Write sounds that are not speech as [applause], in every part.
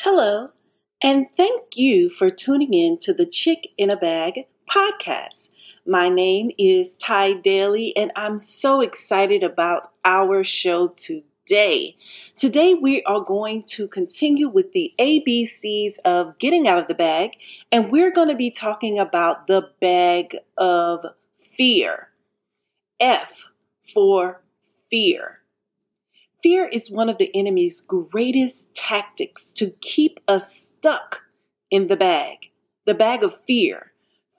Hello, and thank you for tuning in to the Chick in a Bag podcast. My name is Ty Daly, and I'm so excited about our show today. Today, we are going to continue with the ABCs of getting out of the bag, and we're going to be talking about the bag of fear. F for fear. Fear is one of the enemy's greatest tactics to keep us stuck in the bag. The bag of fear.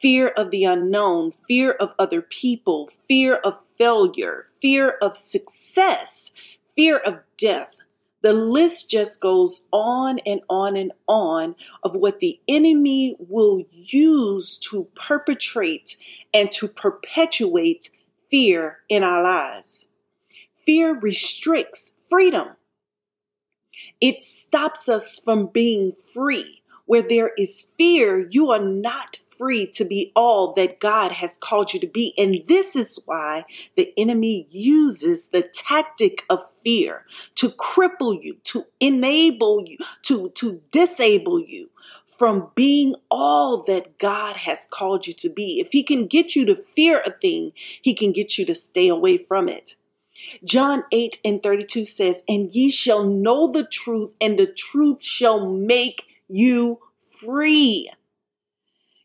Fear of the unknown, fear of other people, fear of failure, fear of success, fear of death. The list just goes on and on and on of what the enemy will use to perpetrate and to perpetuate fear in our lives. Fear restricts freedom. It stops us from being free. Where there is fear, you are not free to be all that God has called you to be. And this is why the enemy uses the tactic of fear to cripple you, to enable you, to, to disable you from being all that God has called you to be. If he can get you to fear a thing, he can get you to stay away from it. John 8 and 32 says, And ye shall know the truth, and the truth shall make you free.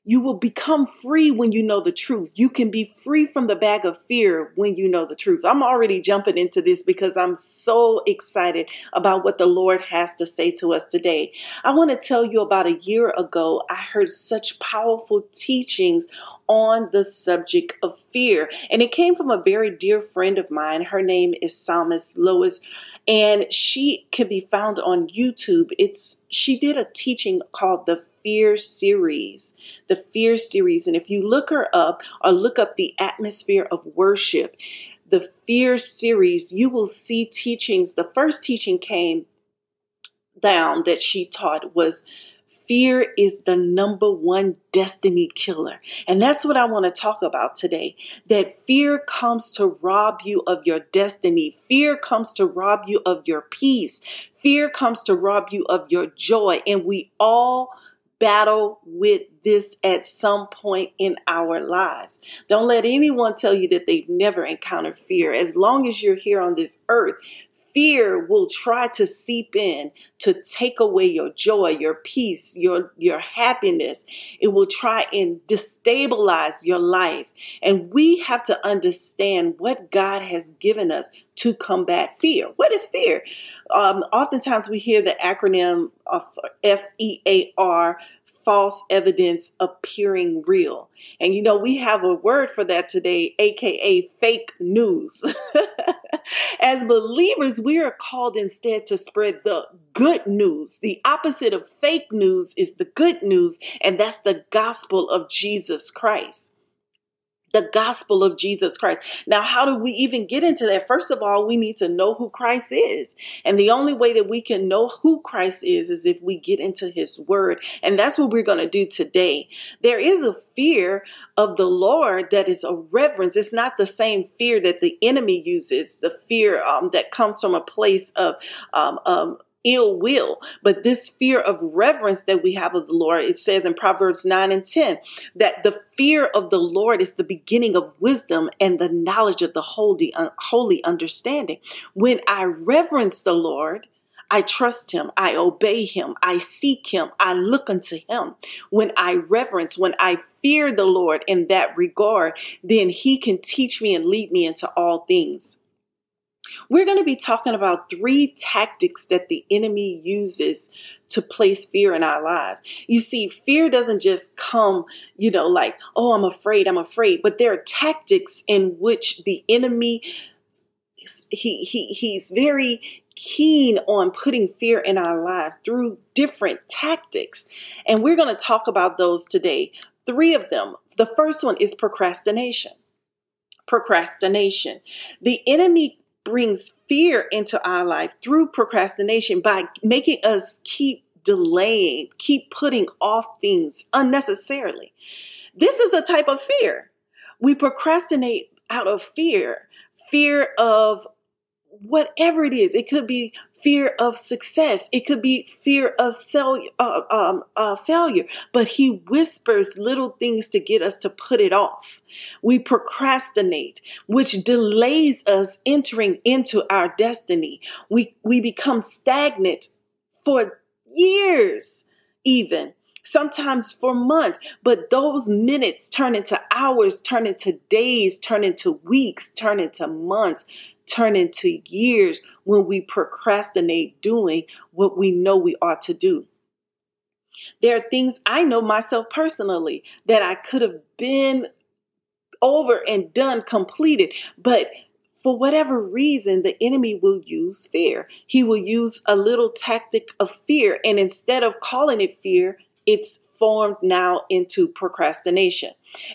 You will become free when you know the truth. You can be free from the bag of fear when you know the truth. I'm already jumping into this because I'm so excited about what the Lord has to say to us today. I want to tell you about a year ago, I heard such powerful teachings on the subject of fear. And it came from a very dear friend of mine. Her name is Psalmist Lois and she can be found on YouTube. It's she did a teaching called the Fear series, the Fear series. And if you look her up or look up the atmosphere of worship, the Fear series, you will see teachings. The first teaching came down that she taught was fear is the number one destiny killer. And that's what I want to talk about today. That fear comes to rob you of your destiny. Fear comes to rob you of your peace. Fear comes to rob you of your joy. And we all battle with this at some point in our lives. Don't let anyone tell you that they've never encountered fear. As long as you're here on this earth, fear will try to seep in to take away your joy, your peace, your, your happiness. It will try and destabilize your life. And we have to understand what God has given us to combat fear. What is fear? Um, oftentimes we hear the acronym of F E A R, false evidence appearing real. And you know, we have a word for that today, aka fake news. [laughs] As believers, we are called instead to spread the good news. The opposite of fake news is the good news, and that's the gospel of Jesus Christ the gospel of Jesus Christ. Now, how do we even get into that? First of all, we need to know who Christ is. And the only way that we can know who Christ is is if we get into his word. And that's what we're going to do today. There is a fear of the Lord that is a reverence. It's not the same fear that the enemy uses, the fear um, that comes from a place of um, um, ill will, but this fear of reverence that we have of the Lord. It says in Proverbs 9 and 10 that the fear of the Lord is the beginning of wisdom and the knowledge of the holy, uh, holy understanding. When I reverence the Lord, I trust him. I obey him. I seek him. I look unto him. When I reverence, when I fear the Lord in that regard, then he can teach me and lead me into all things. We're going to be talking about three tactics that the enemy uses to place fear in our lives. You see, fear doesn't just come, you know, like, oh, I'm afraid, I'm afraid, but there are tactics in which the enemy he he he's very keen on putting fear in our life through different tactics. And we're going to talk about those today. Three of them. The first one is procrastination. Procrastination. The enemy brings fear into our life through procrastination by making us keep delaying, keep putting off things unnecessarily. This is a type of fear. We procrastinate out of fear, fear of whatever it is. It could be fear of success. It could be fear of sell, uh, um, uh, failure. But he whispers little things to get us to put it off. We procrastinate, which delays us entering into our destiny. We, we become stagnant for years, even sometimes for months, but those minutes turn into hours, turn into days, turn into weeks, turn into months, turn into years when we procrastinate doing what we know we ought to do. There are things I know myself personally that I could have been over and done, completed, but for whatever reason, the enemy will use fear. He will use a little tactic of fear. And instead of calling it fear, it's formed now into procrastination.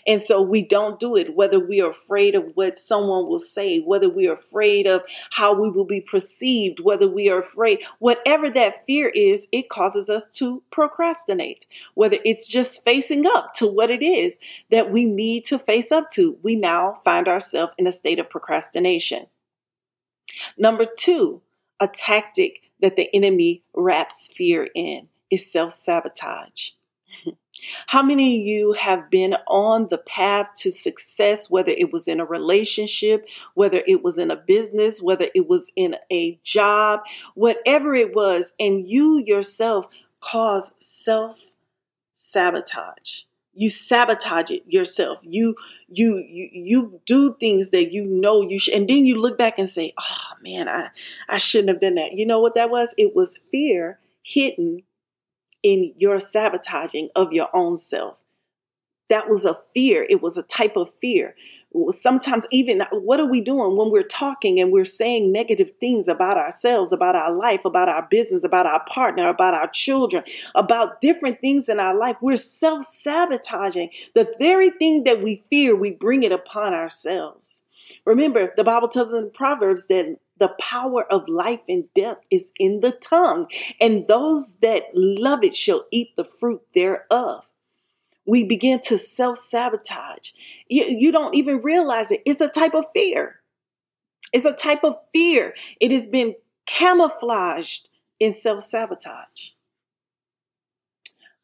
And so we don't do it, whether we are afraid of what someone will say, whether we are afraid of how we will be perceived, whether we are afraid, whatever that fear is, it causes us to procrastinate. Whether it's just facing up to what it is that we need to face up to, we now find ourselves in a state of procrastination. Number two, a tactic that the enemy wraps fear in is self sabotage. How many of you have been on the path to success, whether it was in a relationship, whether it was in a business, whether it was in a job, whatever it was, and you yourself cause self sabotage? You sabotage it yourself. You you you you do things that you know you should, and then you look back and say, "Oh man, I I shouldn't have done that." You know what that was? It was fear hidden in your sabotaging of your own self. That was a fear. It was a type of fear. Sometimes, even what are we doing when we're talking and we're saying negative things about ourselves, about our life, about our business, about our partner, about our children, about different things in our life? We're self sabotaging. The very thing that we fear, we bring it upon ourselves. Remember, the Bible tells us in Proverbs that the power of life and death is in the tongue, and those that love it shall eat the fruit thereof. We begin to self sabotage. You, you don't even realize it. It's a type of fear. It's a type of fear. It has been camouflaged in self sabotage.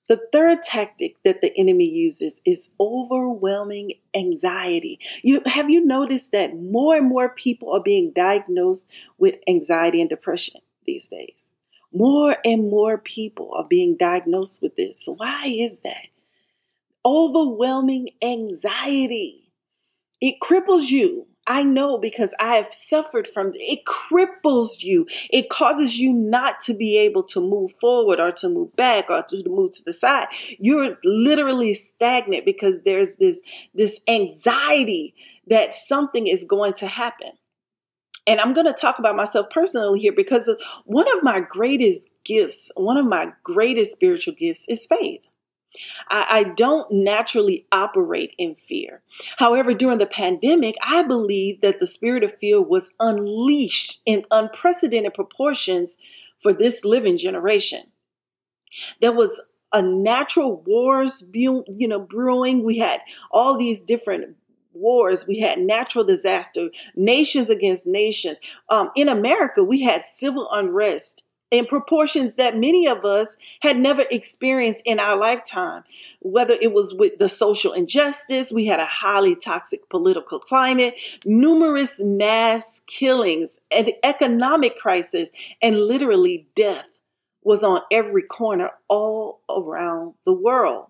The third tactic that the enemy uses is overwhelming anxiety. You have you noticed that more and more people are being diagnosed with anxiety and depression these days? More and more people are being diagnosed with this. Why is that? Overwhelming anxiety. It cripples you. I know because I have suffered from it cripples you. It causes you not to be able to move forward or to move back or to move to the side. You're literally stagnant because there's this this anxiety that something is going to happen. And I'm going to talk about myself personally here because one of my greatest gifts, one of my greatest spiritual gifts is faith. I, I don't naturally operate in fear. However, during the pandemic, I believe that the spirit of fear was unleashed in unprecedented proportions for this living generation. There was a natural wars, you know, brewing. We had all these different wars. We had natural disaster, nations against nations. Um, in America, we had civil unrest in proportions that many of us had never experienced in our lifetime. Whether it was with the social injustice, we had a highly toxic political climate, numerous mass killings, an economic crisis, and literally death was on every corner all around the world.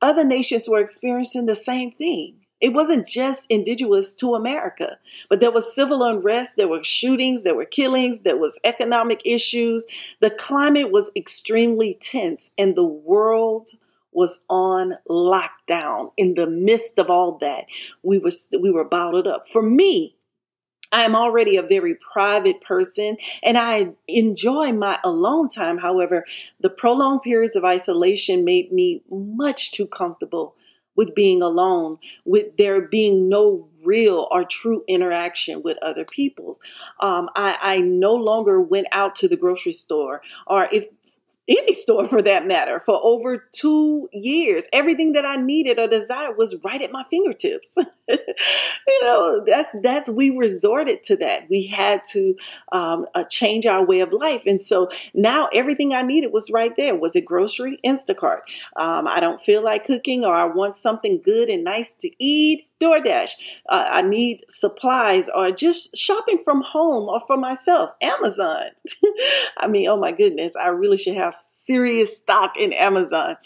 Other nations were experiencing the same thing. It wasn't just indigenous to America, but there was civil unrest, there were shootings, there were killings, there was economic issues. The climate was extremely tense and the world was on lockdown. In the midst of all that, we were we were bottled up. For me, I am already a very private person and I enjoy my alone time. However, the prolonged periods of isolation made me much too comfortable with being alone, with there being no real or true interaction with other people's. Um, I, I no longer went out to the grocery store, or if any store for that matter for over two years. Everything that I needed or desired was right at my fingertips. [laughs] you know, that's that's we resorted to that. We had to um, uh, change our way of life, and so now everything I needed was right there. Was it grocery? Instacart. Um, I don't feel like cooking, or I want something good and nice to eat. DoorDash. Uh, I need supplies or just shopping from home or for myself. Amazon. [laughs] I mean, oh my goodness, I really should have serious stock in Amazon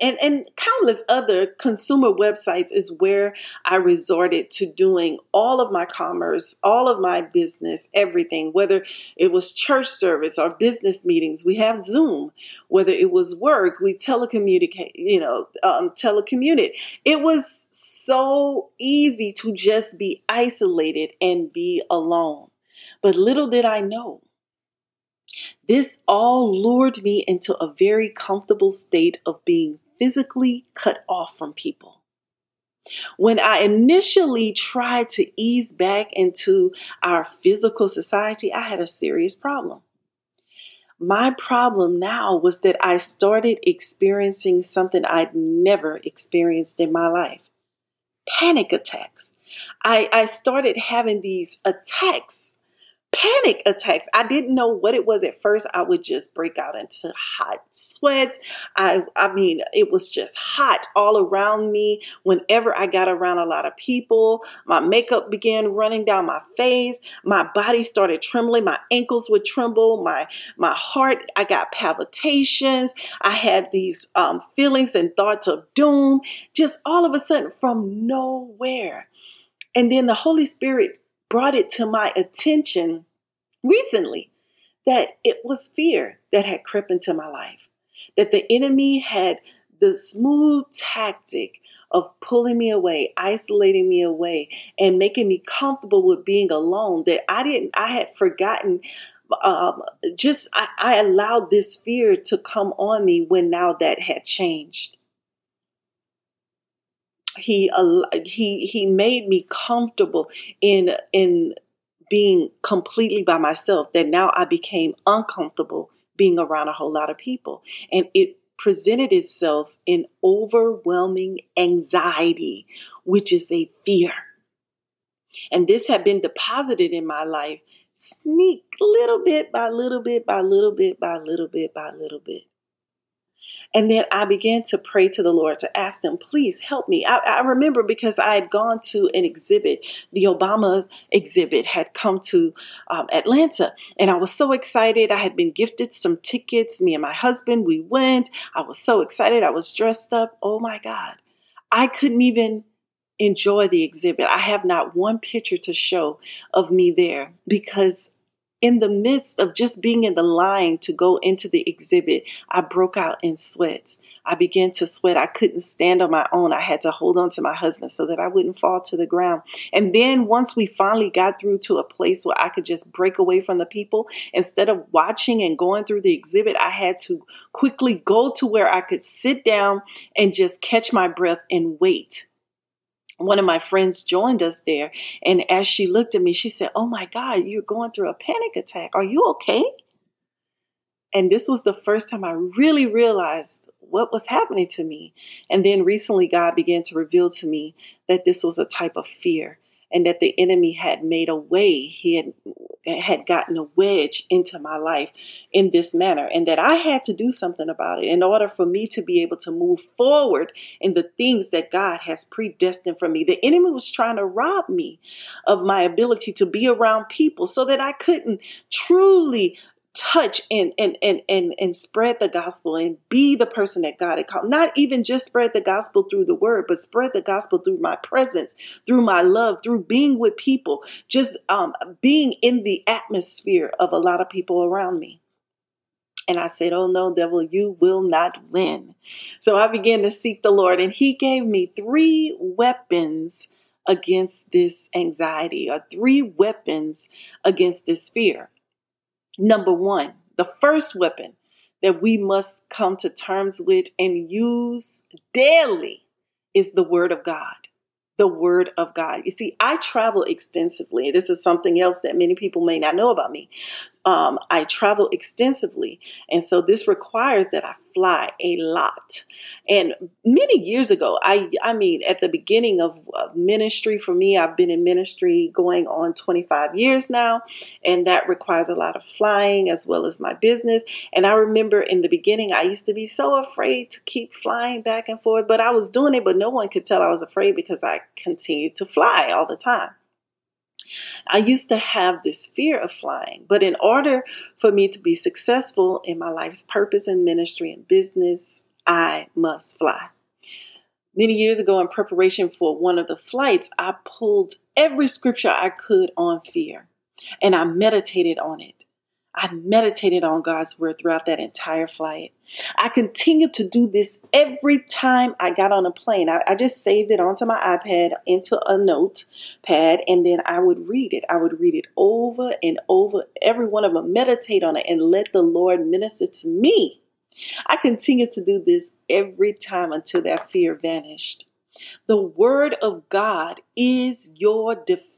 and and countless other consumer websites is where I resorted to doing all of my commerce, all of my business, everything. Whether it was church service or business meetings, we have Zoom. Whether it was work, we telecommunicate. You know, um. It was so easy to just be isolated and be alone. But little did I know this all lured me into a very comfortable state of being physically cut off from people. When I initially tried to ease back into our physical society, I had a serious problem. My problem now was that I started experiencing something I'd never experienced in my life panic attacks. I, I started having these attacks panic attacks. I didn't know what it was at first. I would just break out into hot sweats. I I mean, it was just hot all around me whenever I got around a lot of people. My makeup began running down my face. My body started trembling. My ankles would tremble. My my heart, I got palpitations. I had these um, feelings and thoughts of doom just all of a sudden from nowhere. And then the Holy Spirit brought it to my attention recently that it was fear that had crept into my life, that the enemy had the smooth tactic of pulling me away, isolating me away, and making me comfortable with being alone. That I didn't, I had forgotten. Um, just I, I allowed this fear to come on me when now that had changed he he he made me comfortable in in being completely by myself that now I became uncomfortable being around a whole lot of people. And it presented itself in overwhelming anxiety which is a fear. And this had been deposited in my life sneak little bit by little bit by little bit by little bit by little bit and then I began to pray to the Lord to ask them, please help me. I, I remember because I had gone to an exhibit, the Obama exhibit had come to um, Atlanta, and I was so excited. I had been gifted some tickets. Me and my husband, we went. I was so excited. I was dressed up. Oh my God. I couldn't even enjoy the exhibit. I have not one picture to show of me there because in the midst of just being in the line to go into the exhibit, I broke out in sweats. I began to sweat. I couldn't stand on my own. I had to hold on to my husband so that I wouldn't fall to the ground. And then once we finally got through to a place where I could just break away from the people, instead of watching and going through the exhibit, I had to quickly go to where I could sit down and just catch my breath and wait one of my friends joined us there. And as she looked at me, she said, Oh my God, you're going through a panic attack. Are you okay? And this was the first time I really realized what was happening to me. And then recently, God began to reveal to me that this was a type of fear and that the enemy had made a way. He had had gotten a wedge into my life in this manner, and that I had to do something about it in order for me to be able to move forward in the things that God has predestined for me. The enemy was trying to rob me of my ability to be around people so that I couldn't truly touch and and and and and spread the gospel and be the person that God had called. Not even just spread the gospel through the word, but spread the gospel through my presence, through my love, through being with people, just um, being in the atmosphere of a lot of people around me. And I said, Oh no, devil, you will not win. So I began to seek the Lord, and He gave me three weapons against this anxiety, or three weapons against this fear. Number one, the first weapon that we must come to terms with and use daily is the Word of God. The Word of God. You see, I travel extensively. This is something else that many people may not know about me. Um, I travel extensively. And so this requires that I fly a lot. And many years ago, I, I mean, at the beginning of, of ministry for me, I've been in ministry going on 25 years now, and that requires a lot of flying as well as my business. And I remember in the beginning, I used to be so afraid to keep flying back and forth, but I was doing it, but no one could tell I was afraid because I continued to fly all the time. I used to have this fear of flying, but in order for me to be successful in my life's purpose and ministry and business, I must fly. Many years ago, in preparation for one of the flights, I pulled every scripture I could on fear and I meditated on it. I meditated on God's word throughout that entire flight. I continued to do this every time I got on a plane. I, I, just saved it onto my iPad into a notepad and then I would read it. I would read it over and over, every one of them, meditate on it and let the Lord minister to me. I continued to do this every time until that fear vanished. The Word of God is your defense.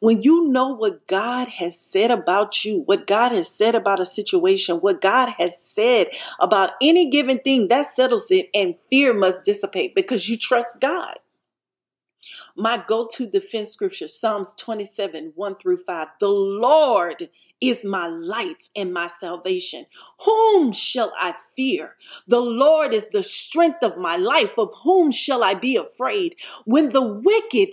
When you know what God has said about you, what God has said about a situation, what God has said about any given thing, that settles it, and fear must dissipate because you trust God. My go to defense scripture, Psalms 27 1 through 5. The Lord is my light and my salvation. Whom shall I fear? The Lord is the strength of my life. Of whom shall I be afraid? When the wicked,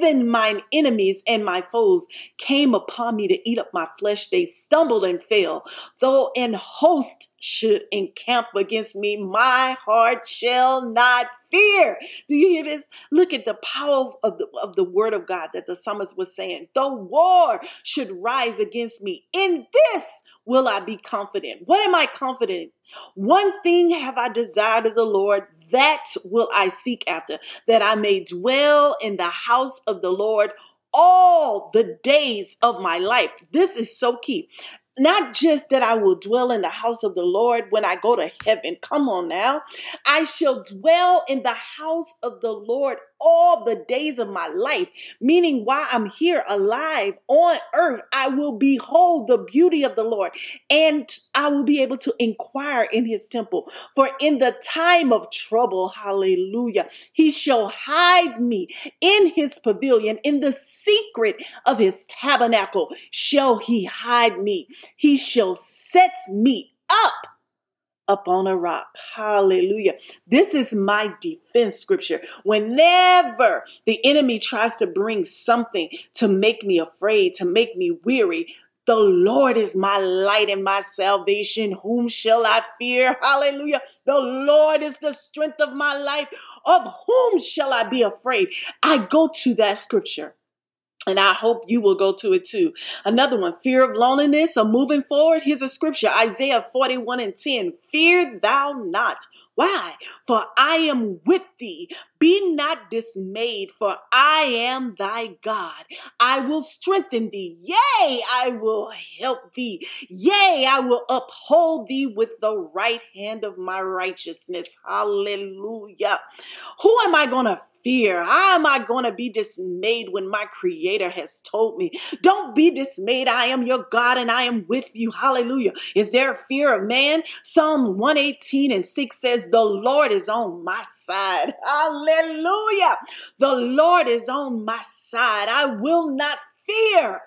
even mine enemies and my foes, came upon me to eat up my flesh, they stumbled and fell. Though an host should encamp against me, my heart shall not fear. Do you hear this? Look at the power of the, of the word of God that the psalmist was saying. The war should rise against me. In this will I be confident. What am I confident? One thing have I desired of the Lord, that will I seek after, that I may dwell in the house of the Lord all the days of my life. This is so key. Not just that I will dwell in the house of the Lord when I go to heaven. Come on now. I shall dwell in the house of the Lord all the days of my life, meaning while I'm here alive on earth, I will behold the beauty of the Lord and I will be able to inquire in his temple. For in the time of trouble, hallelujah, he shall hide me in his pavilion, in the secret of his tabernacle shall he hide me. He shall set me up up on a rock. Hallelujah. This is my defense scripture. Whenever the enemy tries to bring something to make me afraid, to make me weary, the Lord is my light and my salvation. Whom shall I fear? Hallelujah. The Lord is the strength of my life. Of whom shall I be afraid? I go to that scripture. And I hope you will go to it too. Another one, fear of loneliness or moving forward. Here's a scripture, Isaiah 41 and 10. Fear thou not. Why? For I am with thee. Be not dismayed, for I am thy God. I will strengthen thee. Yea, I will help thee. Yea, I will uphold thee with the right hand of my righteousness. Hallelujah. Who am I going to fear? How am I going to be dismayed when my creator has told me, don't be dismayed. I am your God and I am with you. Hallelujah. Is there a fear of man? Psalm 118 and 6 says, the Lord is on my side. Hallelujah. The Lord is on my side. I will not fear.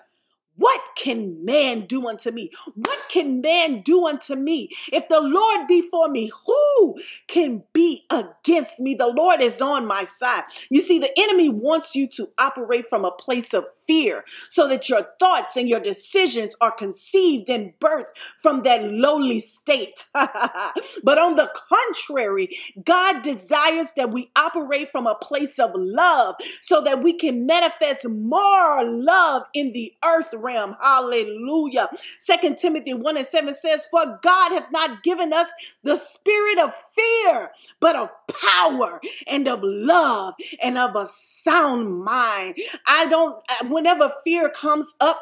What can man do unto me? What can man do unto me? If the Lord be for me, who can be against me? The Lord is on my side. You see, the enemy wants you to operate from a place of fear so that your thoughts and your decisions are conceived and birthed from that lowly state. [laughs] but on the contrary, God desires that we operate from a place of love so that we can manifest more love in the earth realm. Hallelujah. Second Timothy 1 and 7 says, For God hath not given us the spirit of fear, but of power and of love and of a sound mind. I don't, whenever fear comes up,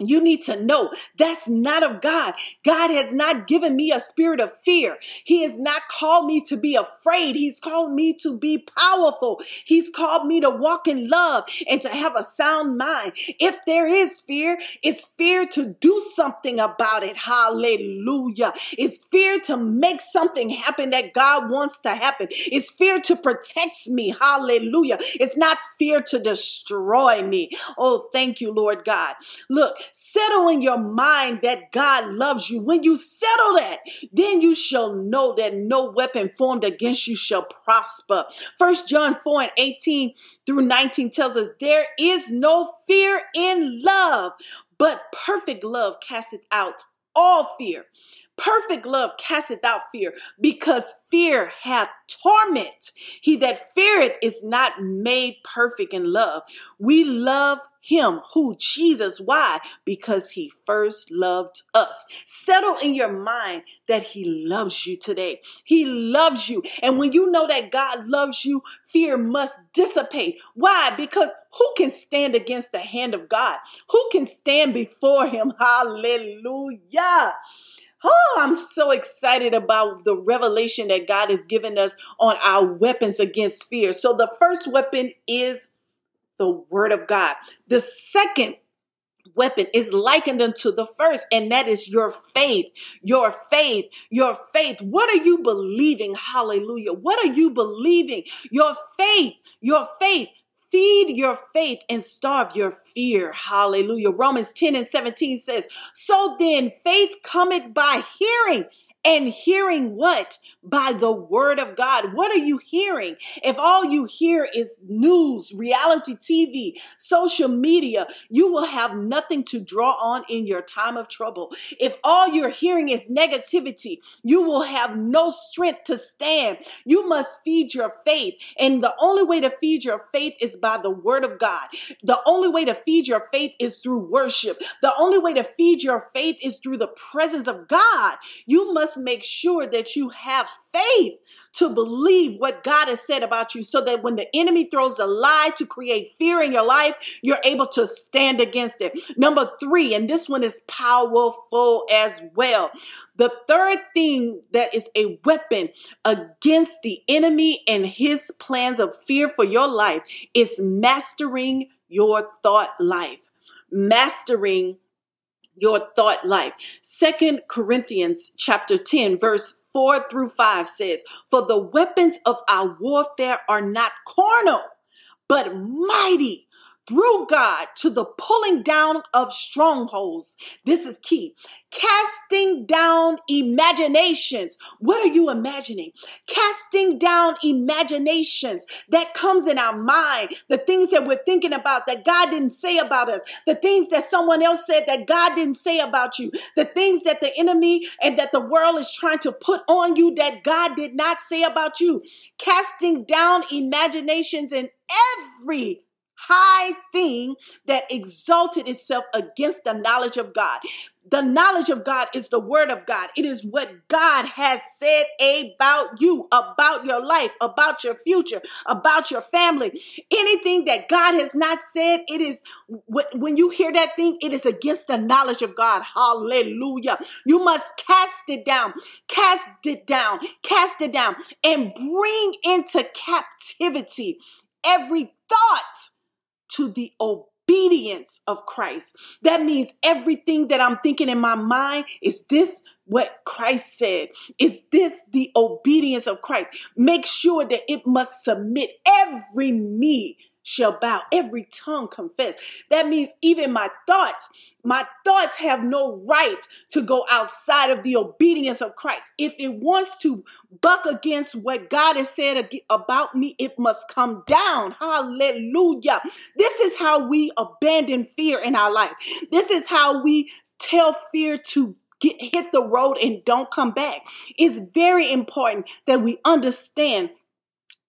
you need to know that's not of God. God has not given me a spirit of fear. He has not called me to be afraid. He's called me to be powerful. He's called me to walk in love and to have a sound mind. If there is fear, it's fear to do something about it. Hallelujah. It's fear to make something happen that God wants to happen. It's fear to protect me. Hallelujah. It's not fear to destroy me. Oh, thank you, Lord God. Look, Settle in your mind that God loves you. When you settle that, then you shall know that no weapon formed against you shall prosper. First John 4 and 18 through 19 tells us there is no fear in love, but perfect love casteth out all fear. Perfect love casteth out fear, because fear hath torment. He that feareth is not made perfect in love. We love him who Jesus. Why? Because he first loved us. Settle in your mind that he loves you today. He loves you. And when you know that God loves you, fear must dissipate. Why? Because who can stand against the hand of God? Who can stand before him? Hallelujah. Oh, I'm so excited about the revelation that God has given us on our weapons against fear. So, the first weapon is the word of God. The second weapon is likened unto the first, and that is your faith. Your faith, your faith. What are you believing? Hallelujah. What are you believing? Your faith, your faith. Feed your faith and starve your fear. Hallelujah. Romans 10 and 17 says, So then faith cometh by hearing, and hearing what? by the word of God. What are you hearing? If all you hear is news, reality TV, social media, you will have nothing to draw on in your time of trouble. If all you're hearing is negativity, you will have no strength to stand. You must feed your faith. And the only way to feed your faith is by the word of God. The only way to feed your faith is through worship. The only way to feed your faith is through the presence of God. You must make sure that you have faith to believe what God has said about you so that when the enemy throws a lie to create fear in your life, you're able to stand against it. Number three, and this one is powerful as well. The third thing that is a weapon against the enemy and his plans of fear for your life is mastering your thought life. Mastering your thought life. Second Corinthians chapter 10 verse 4 through 5 says, For the weapons of our warfare are not carnal, but mighty through God to the pulling down of strongholds. This is key. Casting down imaginations. What are you imagining? Casting down imaginations that comes in our mind. The things that we're thinking about that God didn't say about us. The things that someone else said that God didn't say about you. The things that the enemy and that the world is trying to put on you that God did not say about you. Casting down imaginations in every high thing that exalted itself against the knowledge of God. The knowledge of God is the word of God. It is what God has said about you, about your life, about your future, about your family. Anything that God has not said, it is when you hear that thing, it is against the knowledge of God. Hallelujah. You must cast it down, cast it down, cast it down, and bring into captivity every thought to the obedience of Christ. That means everything that I'm thinking in my mind is this what Christ said? Is this the obedience of Christ? Make sure that it must submit every knee shall bow, every tongue confess. That means even my thoughts, my thoughts have no right to go outside of the obedience of Christ. If it wants to buck against what God has said about me, it must come down. Hallelujah. This is how we abandon fear in our life. This is how we tell fear to Get, hit the road and don't come back. It's very important that we understand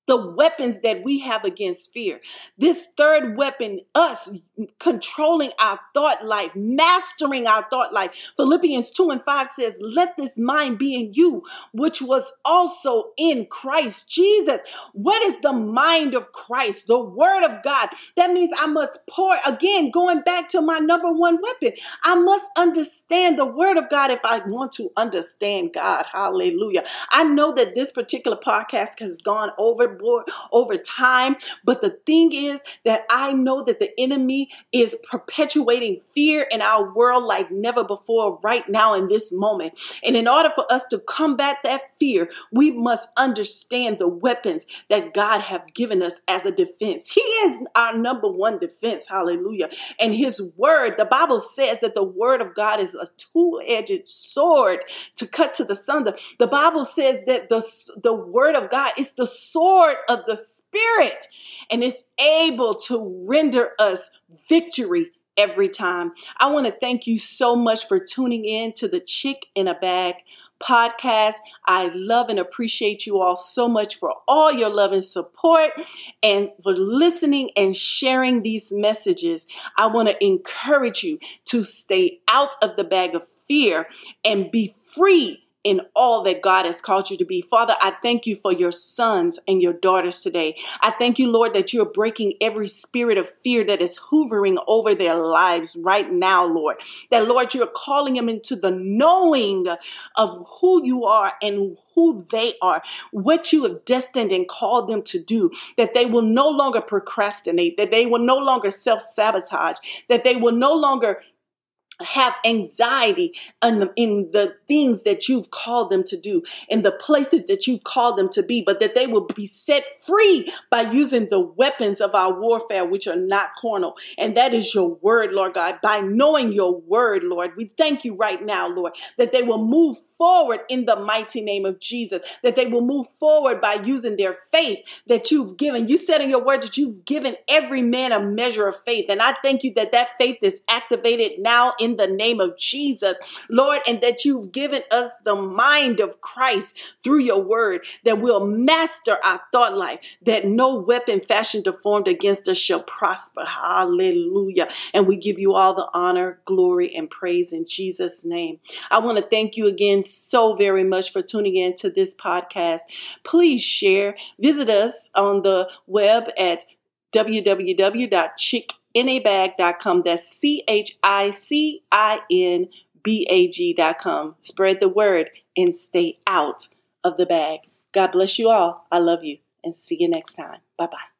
the weapons that we have against fear. This third weapon, us controlling our thought life, mastering our thought life. Philippians 2 and 5 says, Let this mind be in you, which was also in Christ Jesus. What is the mind of Christ? The word of God. That means I must pour, again, going back to my number one weapon. I must understand the word of God if I want to understand God. Hallelujah. I know that this particular podcast has gone over over time. But the thing is that I know that the enemy is perpetuating fear in our world like never before right now in this moment. And in order for us to combat that fear, we must understand the weapons that God have given us as a defense. He is our number one defense. Hallelujah. And his word, the Bible says that the word of God is a two-edged sword to cut to the sunder. The Bible says that the, the word of God is the sword sword of the Spirit, and it's able to render us victory every time. I want to thank you so much for tuning in to the Chick in a Bag podcast. I love and appreciate you all so much for all your love and support and for listening and sharing these messages. I want to encourage you to stay out of the bag of fear and be free in all that God has called you to be. Father, I thank you for your sons and your daughters today. I thank you, Lord, that you're breaking every spirit of fear that is hovering over their lives right now, Lord. That, Lord, you're calling them into the knowing of who you are and who they are, what you have destined and called them to do, that they will no longer procrastinate, that they will no longer self sabotage, that they will no longer have anxiety in the, in the things that you've called them to do, in the places that you've called them to be, but that they will be set free by using the weapons of our warfare, which are not carnal. And that is your word, Lord God. By knowing your word, Lord, we thank you right now, Lord, that they will move forward in the mighty name of Jesus, that they will move forward by using their faith that you've given. You said in your word that you've given every man a measure of faith. And I thank you that that faith is activated now in the name of Jesus, Lord, and that you've given us the mind of Christ through your word, that we'll master our thought life, that no weapon fashioned or formed against us shall prosper. Hallelujah. And we give you all the honor, glory, and praise in Jesus' name. I want to thank you again so very much for tuning in to this podcast. Please share. Visit us on the web at www.chickinabag.com. That's C H I C I N B A G.com. Spread the word and stay out of the bag. God bless you all. I love you and see you next time. Bye bye.